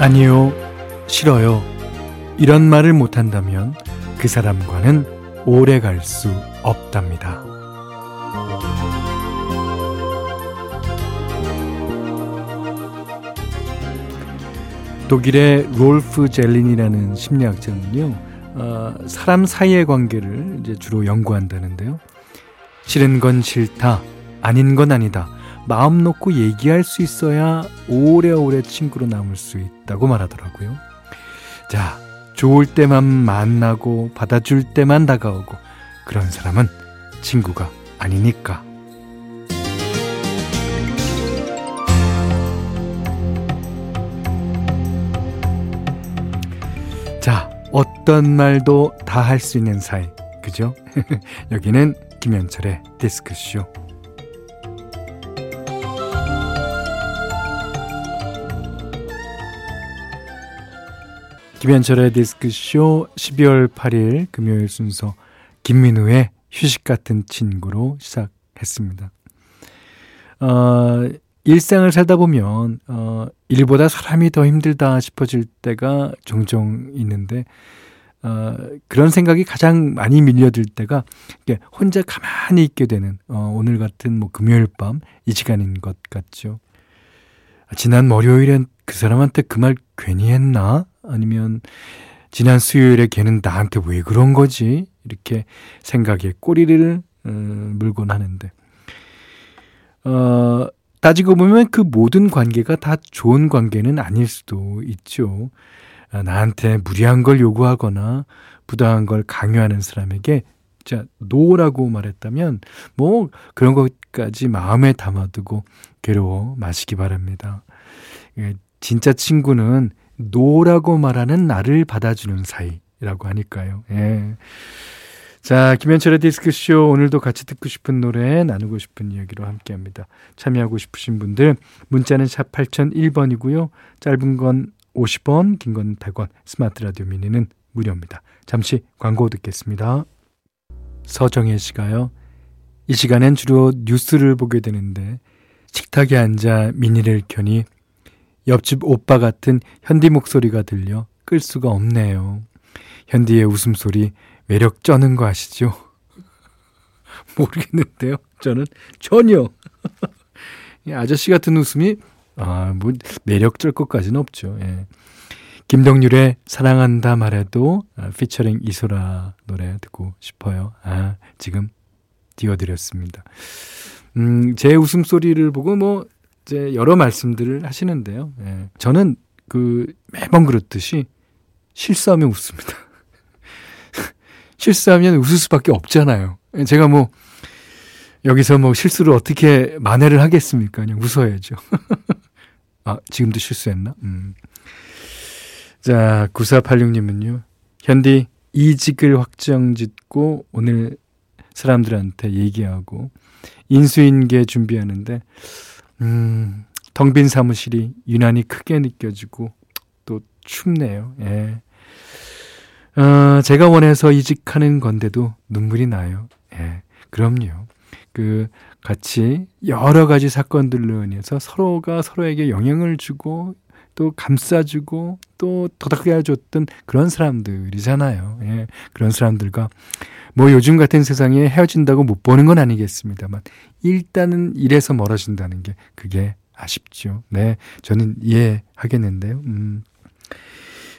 아니요, 싫어요. 이런 말을 못한다면 그 사람과는 오래 갈 수 없답니다. 독일의 롤프 젤린이라는 심리학자는요, 어, 사람 사이의 관계를 이제 주로 연구한다는데요. 싫은 건 싫다, 아닌 건 아니다. 마음 놓고 얘기할 수 있어야 오래오래 친구로 남을 수 있다고 말하더라고요. 자, 좋을 때만 만나고 받아줄 때만 다가오고 그런 사람은 친구가 아니니까. 자, 어떤 말도 다 할 수 있는 사이. 그죠? 여기는 김현철의 디스크쇼. 김현철의 디스크쇼 12월 8일 금요일 순서 김민우의 휴식 같은 친구로 시작했습니다. 어, 일상을 살다 보면 어, 일보다 사람이 더 힘들다 싶어질 때가 종종 있는데 어, 그런 생각이 가장 많이 밀려들 때가 혼자 가만히 있게 되는 어, 오늘 같은 뭐 금요일 밤 이 시간인 것 같죠. 지난 월요일엔 그 사람한테 그 말 괜히 했나? 아니면 지난 수요일에 걔는 나한테 왜 그런 거지? 이렇게 생각에 꼬리를 어, 물곤 하는데 어, 따지고 보면 그 모든 관계가 다 좋은 관계는 아닐 수도 있죠. 아, 나한테 무리한 걸 요구하거나 부당한 걸 강요하는 사람에게 자 no라고 말했다면 뭐 그런 것까지 마음에 담아두고 괴로워 마시기 바랍니다. 예, 진짜 친구는 no라고 말하는 나를 받아주는 사이라고 하니까요. 예. 자, 김현철의 디스크쇼 오늘도 같이 듣고 싶은 노래 나누고 싶은 이야기로 함께 합니다. 참여하고 싶으신 분들 문자는 샵 8001번이고요. 짧은 건 50원, 긴 건 100원, 스마트 라디오 미니는 무료입니다. 잠시 광고 듣겠습니다. 서정혜 씨가요. 이 시간엔 주로 뉴스를 보게 되는데 식탁에 앉아 미니를 켜니 옆집 오빠 같은 현디 목소리가 들려 끌 수가 없네요. 현디의 웃음소리 매력 쩌는 거 아시죠? 모르겠는데요. 저는 전혀. 아저씨 같은 웃음이 아, 뭐 매력 쩔 것까지는 없죠. 예. 김동률의 사랑한다 말해도 아, 피처링 이소라 노래 듣고 싶어요. 아, 지금 띄워드렸습니다. 음, 제 웃음소리를 보고 뭐 이제 여러 말씀들을 하시는데요. 예. 저는 그 매번 그렇듯이 실수하면 웃습니다. 실수하면 웃을 수밖에 없잖아요. 예, 제가 뭐 여기서 뭐 실수를 어떻게 만회를 하겠습니까? 그냥 웃어야죠. 아, 지금도 실수했나? 음. 자, 9486님은요. 현디 이직을 확정 짓고 오늘 사람들한테 얘기하고 인수인계 준비하는데 음, 덩빈 사무실이 유난히 크게 느껴지고 또 춥네요. 예. 어, 제가 원해서 이직하는 건데도 눈물이 나요. 예. 그럼요. 그 같이 여러 가지 사건들로 인해서 서로가 서로에게 영향을 주고 또 감싸주고 또 도닥여줬던 그런 사람들이잖아요. 예. 그런 사람들과 뭐 요즘 같은 세상에 헤어진다고 못 보는 건 아니겠습니다만 일단은 이래서 멀어진다는 게 그게 아쉽죠. 네. 저는 이해하겠는데요. 음.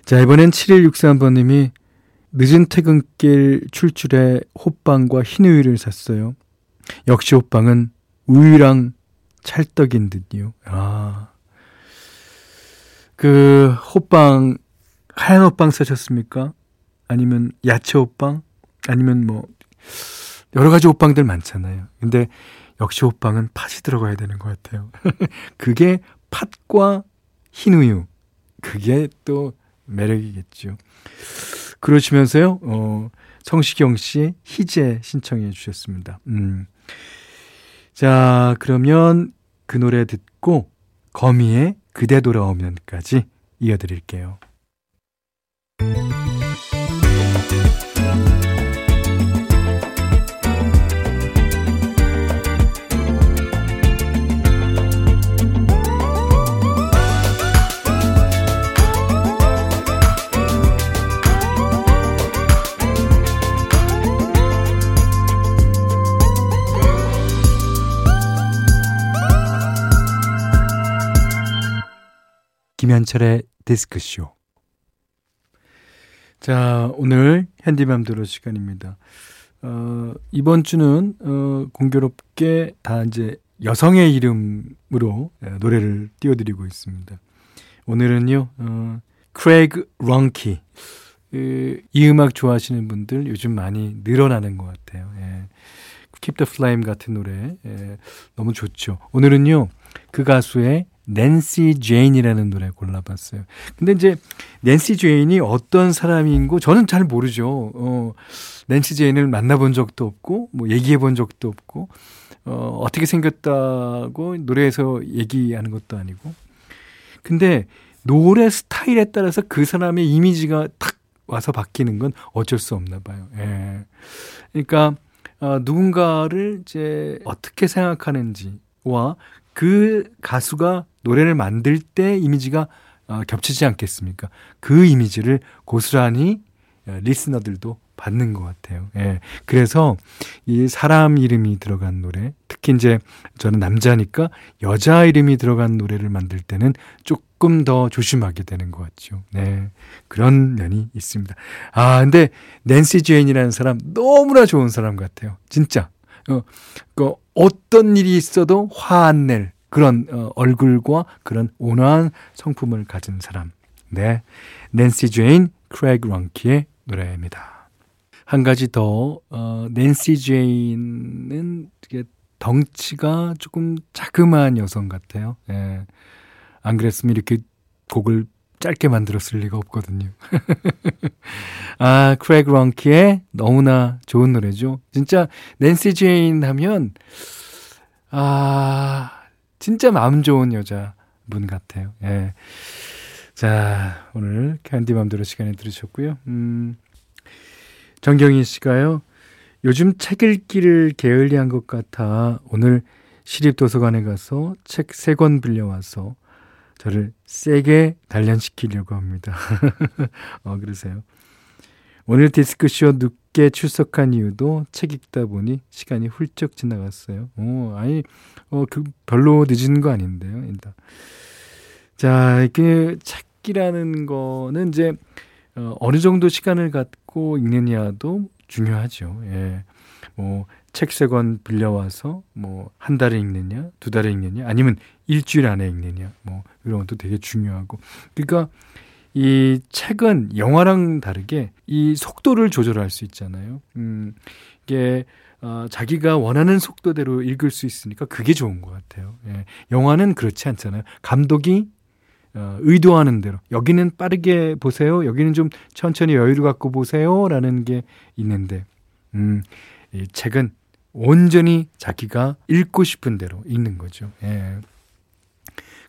자, 이번엔 7163번님이 늦은 퇴근길 출출해 호빵과 흰 우유를 샀어요. 역시 호빵은 우유랑 찰떡인 듯요. 아. 그 호빵 하얀 호빵 사셨습니까? 아니면 야채 호빵? 아니면 뭐 여러 가지 호빵들 많잖아요. 근데 역시 호빵은 팥이 들어가야 되는 것 같아요. 그게 팥과 흰 우유. 그게 또 매력이겠죠. 그러시면서요, 어, 성시경 씨 희재 신청해 주셨습니다. 음. 자, 그러면 그 노래 듣고 거미의 그대 돌아오면까지 이어드릴게요. 김현철의 디스크쇼. 자, 오늘 핸디맘대로 시간입니다. 어, 이번 주는, 어, 공교롭게 다 이제 여성의 이름으로 예, 노래를 띄워드리고 있습니다. 오늘은요, 어, 크레이그 런키. 그, 이 음악 좋아하시는 분들 요즘 많이 늘어나는 것 같아요. 예. Keep the Flame 같은 노래. 예, 너무 좋죠. 오늘은요, 그 가수의 낸시 제인이라는 노래 골라봤어요. 근데 이제 낸시 제인이 어떤 사람인고 저는 잘 모르죠. 어, 낸시 제인을 만나본 적도 없고 뭐 얘기해 본 적도 없고 어, 어떻게 생겼다고 노래에서 얘기하는 것도 아니고. 근데 노래 스타일에 따라서 그 사람의 이미지가 탁 와서 바뀌는 건 어쩔 수 없나 봐요. 예. 그러니까 어, 누군가를 이제 어떻게 생각하는지와 그 가수가 노래를 만들 때 이미지가 어, 겹치지 않겠습니까? 그 이미지를 고스란히 어, 리스너들도 받는 것 같아요. 예. 그래서 이 사람 이름이 들어간 노래, 특히 이제 저는 남자니까 여자 이름이 들어간 노래를 만들 때는 조금 더 조심하게 되는 것 같죠. 네. 그런 면이 있습니다. 아, 근데 낸시 제인이라는 사람 너무나 좋은 사람 같아요. 진짜. 어, 그 어떤 일이 있어도 화 안 낼 그런 어, 얼굴과 그런 온화한 성품을 가진 사람. 네. 낸시 제인 크레이그 런키의 노래입니다. 한 가지 더 어, 낸시 제인은 되게 덩치가 조금 자그마한 여성 같아요. 예. 안 그랬으면 이렇게 곡을 짧게 만들었을 리가 없거든요. 아, 크레이그 런키의 너무나 좋은 노래죠. 진짜 낸시 제인 하면 아, 진짜 마음 좋은 여자분 같아요. 예. 자, 오늘 캔디맘대로 시간에 들으셨고요. 음, 정경희 씨가요. 요즘 책 읽기를 게을리한 것 같아 오늘 시립도서관에 가서 책 세 권 빌려와서 저를 세게 단련시키려고 합니다. 어, 그러세요. 오늘 디스크쇼 늦게 출석한 이유도 책 읽다 보니 시간이 훌쩍 지나갔어요. 오, 아니, 어, 그, 별로 늦은 거 아닌데요, 일단. 자, 그, 책이라는 거는 이제, 어, 어느 정도 시간을 갖고 읽느냐도 중요하죠. 예. 뭐, 책 세 권 빌려와서, 뭐, 한 달에 읽느냐, 두 달에 읽느냐, 아니면 일주일 안에 읽느냐, 뭐, 이런 것도 되게 중요하고. 그러니까, 이 책은 영화랑 다르게 이 속도를 조절할 수 있잖아요. 음, 이게 어, 자기가 원하는 속도대로 읽을 수 있으니까 그게 좋은 것 같아요. 예. 영화는 그렇지 않잖아요. 감독이 어, 의도하는 대로 여기는 빠르게 보세요. 여기는 좀 천천히 여유를 갖고 보세요라는 게 있는데 음, 이 책은 온전히 자기가 읽고 싶은 대로 읽는 거죠. 예.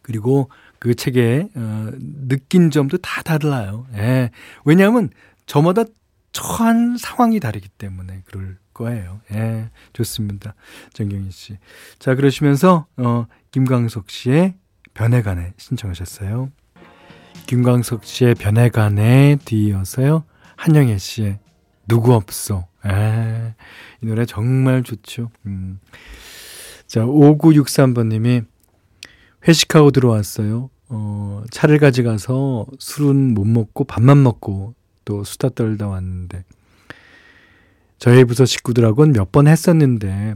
그리고 그 책에 어, 느낀 점도 다 달라요. 예. 왜냐하면 저마다 처한 상황이 다르기 때문에 그럴 거예요. 예. 좋습니다. 정경희 씨. 자, 그러시면서 어, 김광석 씨의 변해가네 신청하셨어요. 김광석 씨의 변해가네 뒤이어서요. 한영애 씨의 누구 없어. 에, 이 노래 정말 좋죠. 음. 자, 5963번님이 회식하고 들어왔어요. 어, 차를 가져가서 술은 못 먹고 밥만 먹고 또 수다 떨다 왔는데 저희 부서 식구들하고는 몇 번 했었는데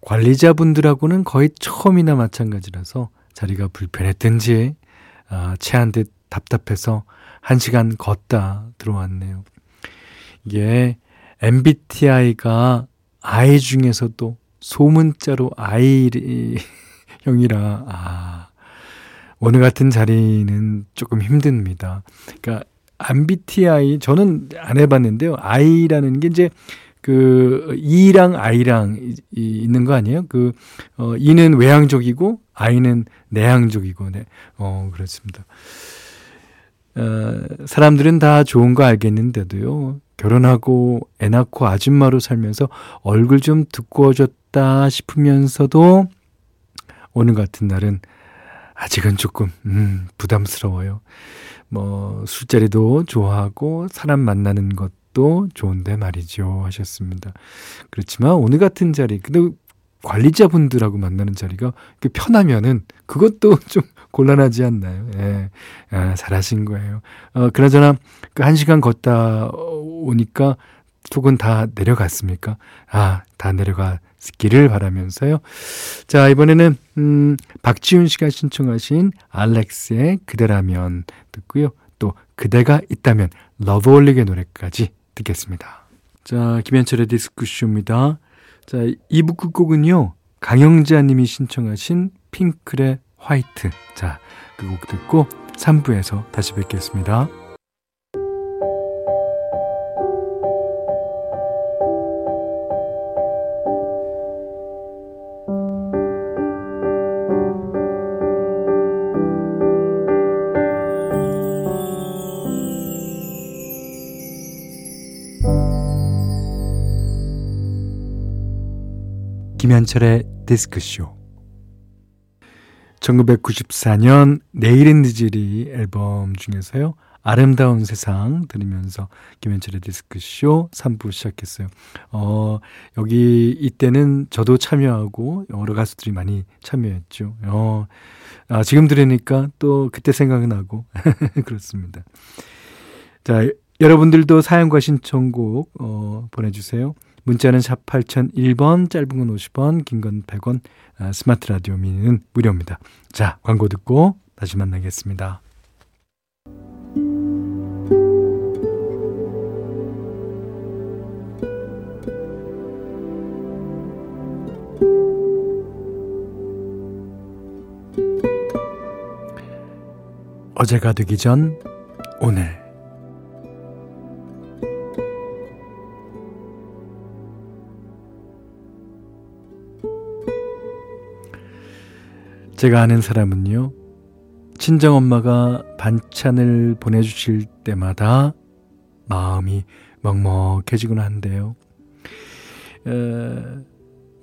관리자분들하고는 거의 처음이나 마찬가지라서 자리가 불편했든지 아, 체한 듯 답답해서 한 시간 걷다 들어왔네요. 이게 MBTI가 I 중에서도 소문자로 I 형이라 아 오늘 같은 자리는 조금 힘듭니다. 그러니까 MBTI 저는 안 해봤는데요. I라는 게 이제 그 E랑 I랑 있는 거 아니에요? 그 어, E는 외향적이고 I는 내향적이고 네. 어 그렇습니다. 어, 사람들은 다 좋은 거 알겠는데도요. 결혼하고 애 낳고 아줌마로 살면서 얼굴 좀 두꺼워졌다 싶으면서도 오늘 같은 날은 아직은 조금 음, 부담스러워요. 뭐 술자리도 좋아하고 사람 만나는 것도 좋은데 말이죠 하셨습니다. 그렇지만 오늘 같은 자리 근데 관리자분들하고 만나는 자리가 그 편하면은 그것도 좀 곤란하지 않나요? 예. 아, 잘하신 거예요. 어, 그나저나 그 한 시간 걷다 오니까 속은 다 내려갔습니까? 아, 다 내려갔 기를 바라면서요. 자, 이번에는, 음, 박지훈 씨가 신청하신 알렉스의 그대라면 듣고요. 또 그대가 있다면 러브홀릭의 노래까지 듣겠습니다. 자, 김현철의 디스크쇼입니다. 자, 2부 끝곡은요. 강영자 님이 신청하신 핑클의 화이트. 자, 그 곡 듣고 3부에서 다시 뵙겠습니다. 김현철의 디스크쇼 1994년 내일은 늦으리 앨범 중에서요. 아름다운 세상 들으면서 김현철의 디스크쇼 3부 시작했어요. 어, 여기 이때는 저도 참여하고 여러 가수들이 많이 참여했죠. 어, 아, 지금 들으니까 또 그때 생각나고 그렇습니다. 자, 여러분들도 사연과 신청곡 어, 보내주세요. 문자는 샵 8001번, 짧은 건 50원, 긴 건 100원, 아, 스마트 라디오 미니는 무료입니다. 자, 광고 듣고 다시 만나겠습니다. 어제가 되기 전 오늘 제가 아는 사람은요, 친정엄마가 반찬을 보내주실 때마다 마음이 먹먹해지곤 한데요. 에,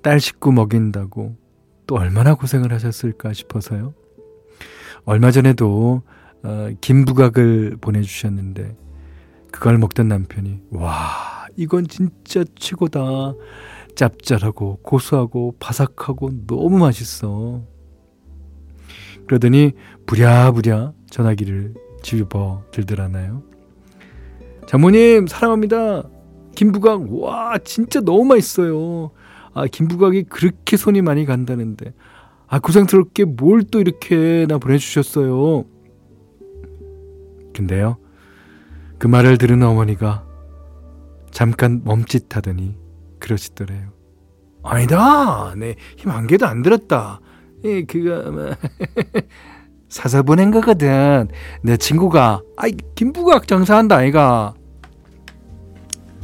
딸 식구 먹인다고 또 얼마나 고생을 하셨을까 싶어서요. 얼마 전에도 어, 김부각을 보내주셨는데 그걸 먹던 남편이 와 이건 진짜 최고다 짭짤하고 고소하고 바삭하고 너무 맛있어 그러더니 부랴부랴 전화기를 집어 들더라나요. 장모님 사랑합니다. 김부각 와 진짜 너무 맛있어요. 아 김부각이 그렇게 손이 많이 간다는데 아 고생스럽게 뭘 또 이렇게 나 보내주셨어요. 근데요 그 말을 들은 어머니가 잠깐 멈칫하더니 그러시더래요. 아니다, 내 힘 한 개도 안 들었다. 예, 그거 아마 사서 보낸 거거든. 내 친구가 아이 김부각 장사한다 아이가.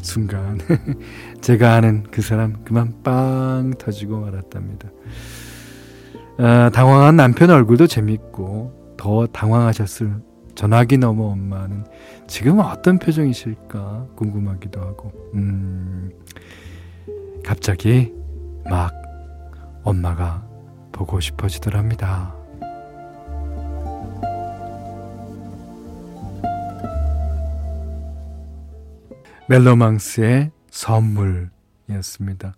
순간 제가 아는 그 사람 그만 빵 터지고 말았답니다. 아, 당황한 남편 얼굴도 재밌고 더 당황하셨을 전화기 넘어 엄마는 지금 어떤 표정이실까 궁금하기도 하고 음, 갑자기 막 엄마가 보고 싶어지더랍니다. 멜로망스의 선물이었습니다.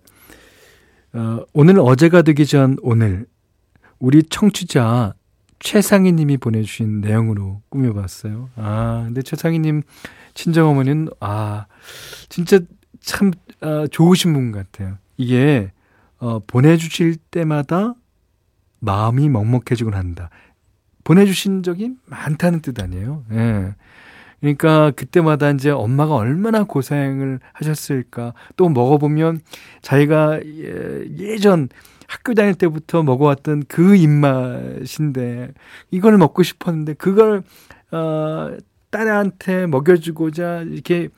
어, 오늘 어제가 되기 전 오늘 우리 청취자 최상희 님이 보내주신 내용으로 꾸며봤어요. 아, 근데 최상희 님 친정어머니는, 아, 진짜 참, 아, 좋으신 분 같아요. 이게, 어, 보내주실 때마다 마음이 먹먹해지곤 한다. 보내주신 적이 많다는 뜻 아니에요. 예. 그러니까 그때마다 이제 엄마가 얼마나 고생을 하셨을까. 또 먹어보면 자기가 예, 예전 학교 다닐 때부터 먹어왔던 그 입맛인데 이걸 먹고 싶었는데 그걸 어, 딸한테 먹여주고자 이렇게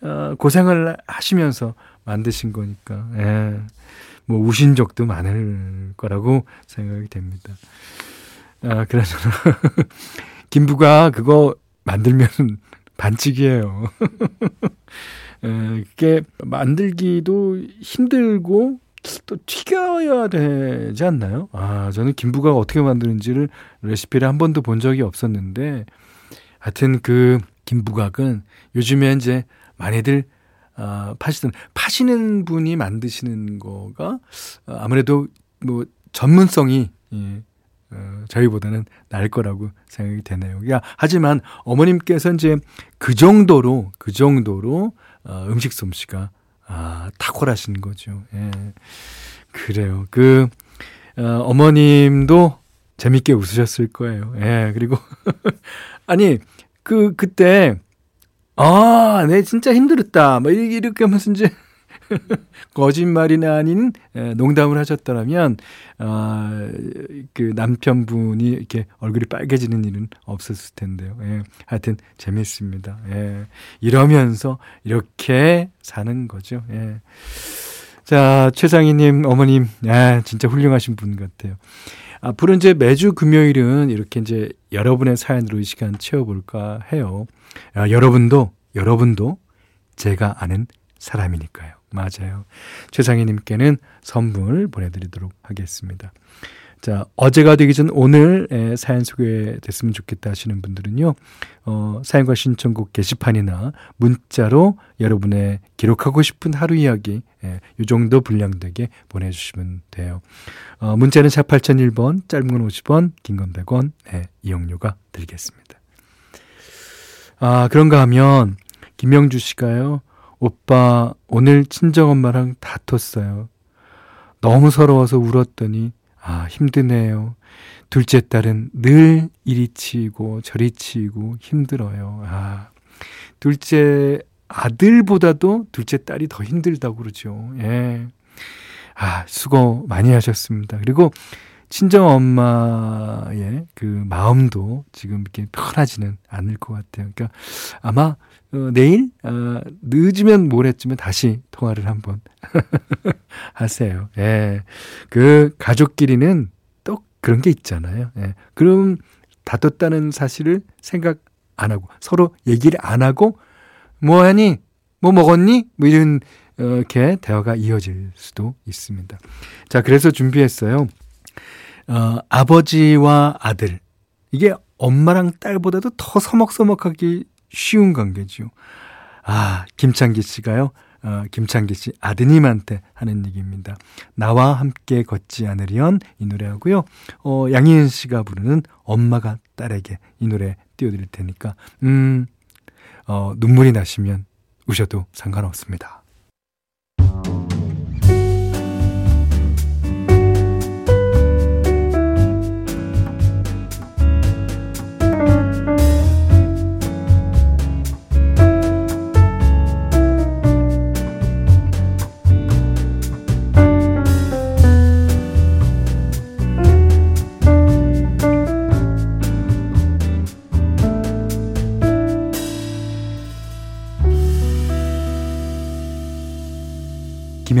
어, 고생을 하시면서 만드신 거니까. 예. 뭐 우신 적도 많을 거라고 생각이 됩니다. 아, 그래서 김부가 그거 만들면 반칙이에요. 에, 그게 만들기도 힘들고 또 튀겨야 되지 않나요? 아, 저는 김부가 어떻게 만드는지를 레시피를 한 번도 본 적이 없었는데 하여튼 그 김부각은 요즘에 이제 많이들 아, 파시던 파시는 분이 만드시는 거가 어, 아무래도 뭐 전문성이 예, 어, 저희보다는 나을 거라고 생각이 되네요. 야, 하지만 어머님께서 이제 그 정도로 그 정도로 어, 음식 솜씨가 아, 탁월하신 거죠. 예. 그래요. 그 어, 어머님도 재밌게 웃으셨을 거예요. 예. 그리고 아니 그 그때 아, 네 진짜 힘들었다. 뭐 이렇게 하면서 이제 거짓말이나 아닌 농담을 하셨더라면 어, 그 남편분이 이렇게 얼굴이 빨개지는 일은 없었을 텐데요. 예. 하여튼 재밌습니다. 예. 이러면서 이렇게 사는 거죠. 예. 자, 최상희님, 어머님, 아, 진짜 훌륭하신 분 같아요. 앞으로 이제 매주 금요일은 이렇게 이제 여러분의 사연으로 이 시간 채워볼까 해요. 아, 여러분도, 여러분도 제가 아는 사람이니까요. 맞아요. 최상희님께는 선물 보내드리도록 하겠습니다. 자, 어제가 되기 전 오늘 사연 소개됐으면 좋겠다 하시는 분들은요, 어, 사연과 신청곡 게시판이나 문자로 여러분의 기록하고 싶은 하루 이야기, 예, 요 정도 분량 되게 보내주시면 돼요. 어, 문자는 4 8001번, 짧은 건 50원, 긴 건 100원, 예, 이용료가 들겠습니다. 아, 그런가 하면, 김영주 씨가요, 오빠, 오늘 친정엄마랑 다퉜어요. 너무 서러워서 울었더니, 아, 힘드네요. 둘째 딸은 늘 이리 치이고 저리 치이고 힘들어요. 아, 둘째 아들보다도 둘째 딸이 더 힘들다고 그러죠. 예. 아, 수고 많이 하셨습니다. 그리고 친정 엄마의 그 마음도 지금 이렇게 편하지는 않을 것 같아요. 그러니까 아마 어, 내일 어, 늦으면 모레쯤에 다시 통화를 한번 하세요. 예. 그 가족끼리는 또 그런 게 있잖아요. 예. 그럼 다퉜다는 사실을 생각 안 하고 서로 얘기를 안 하고 뭐 하니? 뭐 먹었니? 뭐 이런 어, 이렇게 대화가 이어질 수도 있습니다. 자, 그래서 준비했어요. 어, 아버지와 아들. 이게 엄마랑 딸보다도 더 서먹서먹하기 쉬운 관계죠. 아, 김창기 씨가요. 어, 김창기 씨 아드님한테 하는 얘기입니다. 나와 함께 걷지 않으련 이 노래하고요. 어, 양희은 씨가 부르는 엄마가 딸에게 이 노래 띄워드릴 테니까 음, 어, 눈물이 나시면 우셔도 상관없습니다.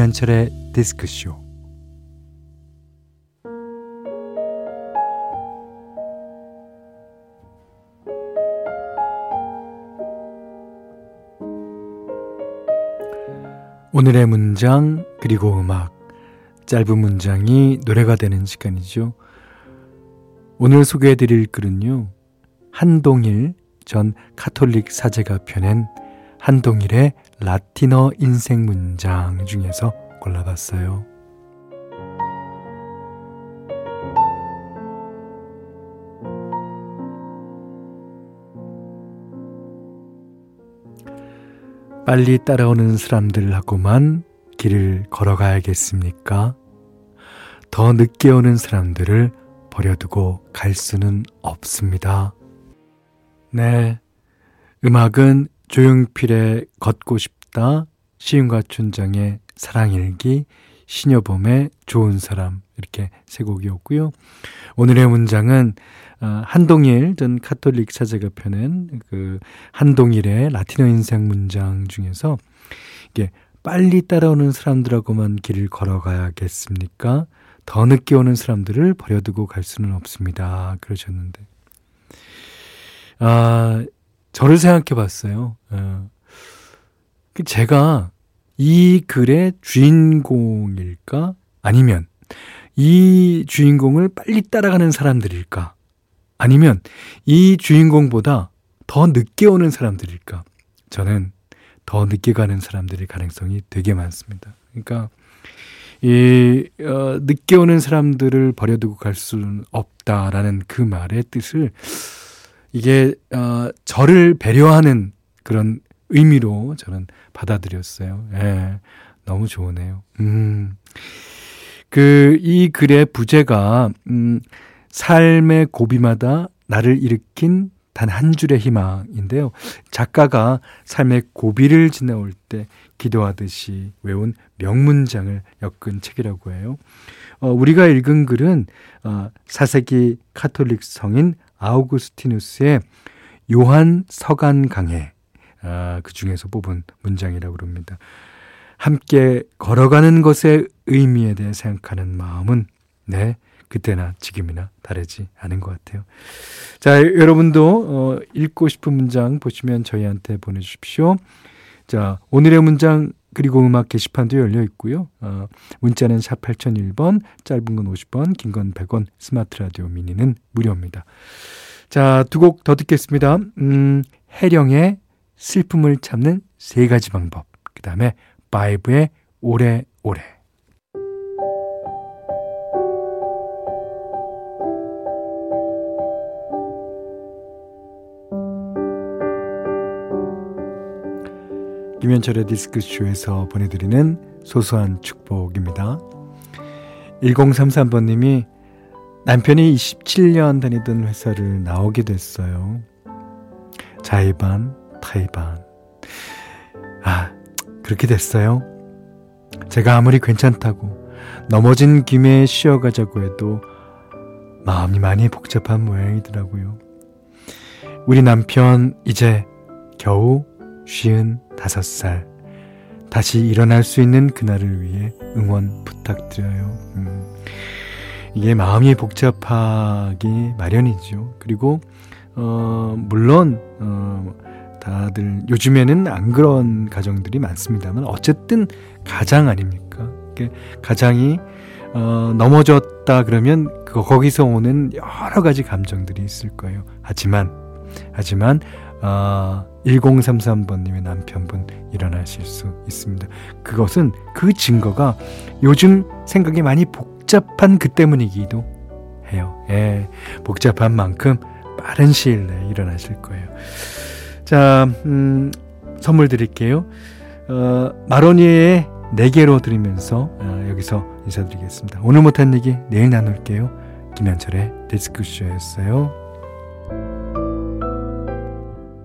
김현철의 디스크쇼 오늘의 문장 그리고 음악 짧은 문장이 노래가 되는 시간이죠. 오늘 소개해 드릴 글은요. 한동일 전 카톨릭 사제가 펴낸 한동일의 라틴어 인생 문장 중에서 골라봤어요. 빨리 따라오는 사람들하고만 길을 걸어가야겠습니까? 더 늦게 오는 사람들을 버려두고 갈 수는 없습니다. 네. 음악은 조용필의 걷고 싶다, 시인과 춘장의 사랑일기, 신여범의 좋은 사람 이렇게 세 곡이었고요. 오늘의 문장은 어, 한동일 전 카톨릭 사제가 펴낸 그 한동일의 라틴어 인생 문장 중에서 이게 빨리 따라오는 사람들하고만 길을 걸어가야겠습니까? 더 늦게 오는 사람들을 버려두고 갈 수는 없습니다. 그러셨는데. 아, 저를 생각해 봤어요. 어. 그 제가 이 글의 주인공일까? 아니면 이 주인공을 빨리 따라가는 사람들일까? 아니면 이 주인공보다 더 늦게 오는 사람들일까? 저는 더 늦게 가는 사람들의 가능성이 되게 많습니다. 그러니까 이 어, 늦게 오는 사람들을 버려두고 갈 수는 없다라는 그 말의 뜻을 이게 어, 저를 배려하는 그런 의미로 저는 받아들였어요. 예. 너무 좋으네요. 음. 그, 이 글의 부제가, 음, 삶의 고비마다 나를 일으킨 단 한 줄의 희망인데요. 작가가 삶의 고비를 지나올 때 기도하듯이 외운 명문장을 엮은 책이라고 해요. 어, 우리가 읽은 글은 어, 4세기 카톨릭 성인 아우구스티누스의 요한 서간 강해 아, 그 중에서 뽑은 문장이라고 그럽니다. 함께 걸어가는 것의 의미에 대해 생각하는 마음은 네 그때나 지금이나 다르지 않은 것 같아요. 자 여러분도 어, 읽고 싶은 문장 보시면 저희한테 보내주십시오. 자 오늘의 문장 그리고 음악 게시판도 열려 있고요. 어, 문자는 샵 8001번, 짧은 건 50원, 긴건 100원, 스마트 라디오 미니는 무료입니다. 자, 두 곡 더 듣겠습니다. 음, 해령의 슬픔을 참는 세 가지 방법. 그 다음에 바이브의 오래오래. 김현철의 디스크쇼에서 보내드리는 소소한 축복입니다. 1033번님이 남편이 27년 다니던 회사를 나오게 됐어요. 자의반, 타의반. 아, 그렇게 됐어요. 제가 아무리 괜찮다고 넘어진 김에 쉬어가자고 해도 마음이 많이 복잡한 모양이더라고요. 우리 남편 이제 겨우 쉬은 다섯 살. 다시 일어날 수 있는 그날을 위해 응원 부탁드려요. 음. 이게 마음이 복잡하기 마련이죠. 그리고, 어, 물론, 어, 다들 요즘에는 안 그런 가정들이 많습니다만 어쨌든 가장 아닙니까? 가장이 어, 넘어졌다 그러면 그 거기서 오는 여러 가지 감정들이 있을 거예요. 하지만 하지만 어, 1033번님의 남편분 일어나실 수 있습니다. 그것은 그 증거가 요즘 생각이 많이 복잡한 그 때문이기도 해요. 예, 복잡한 만큼 빠른 시일 내에 일어나실 거예요. 자, 음, 선물 드릴게요. 어, 마로니에의 4개로 드리면서 어, 여기서 인사드리겠습니다. 오늘 못한 얘기 내일 나눌게요. 김현철의 디스크쇼였어요.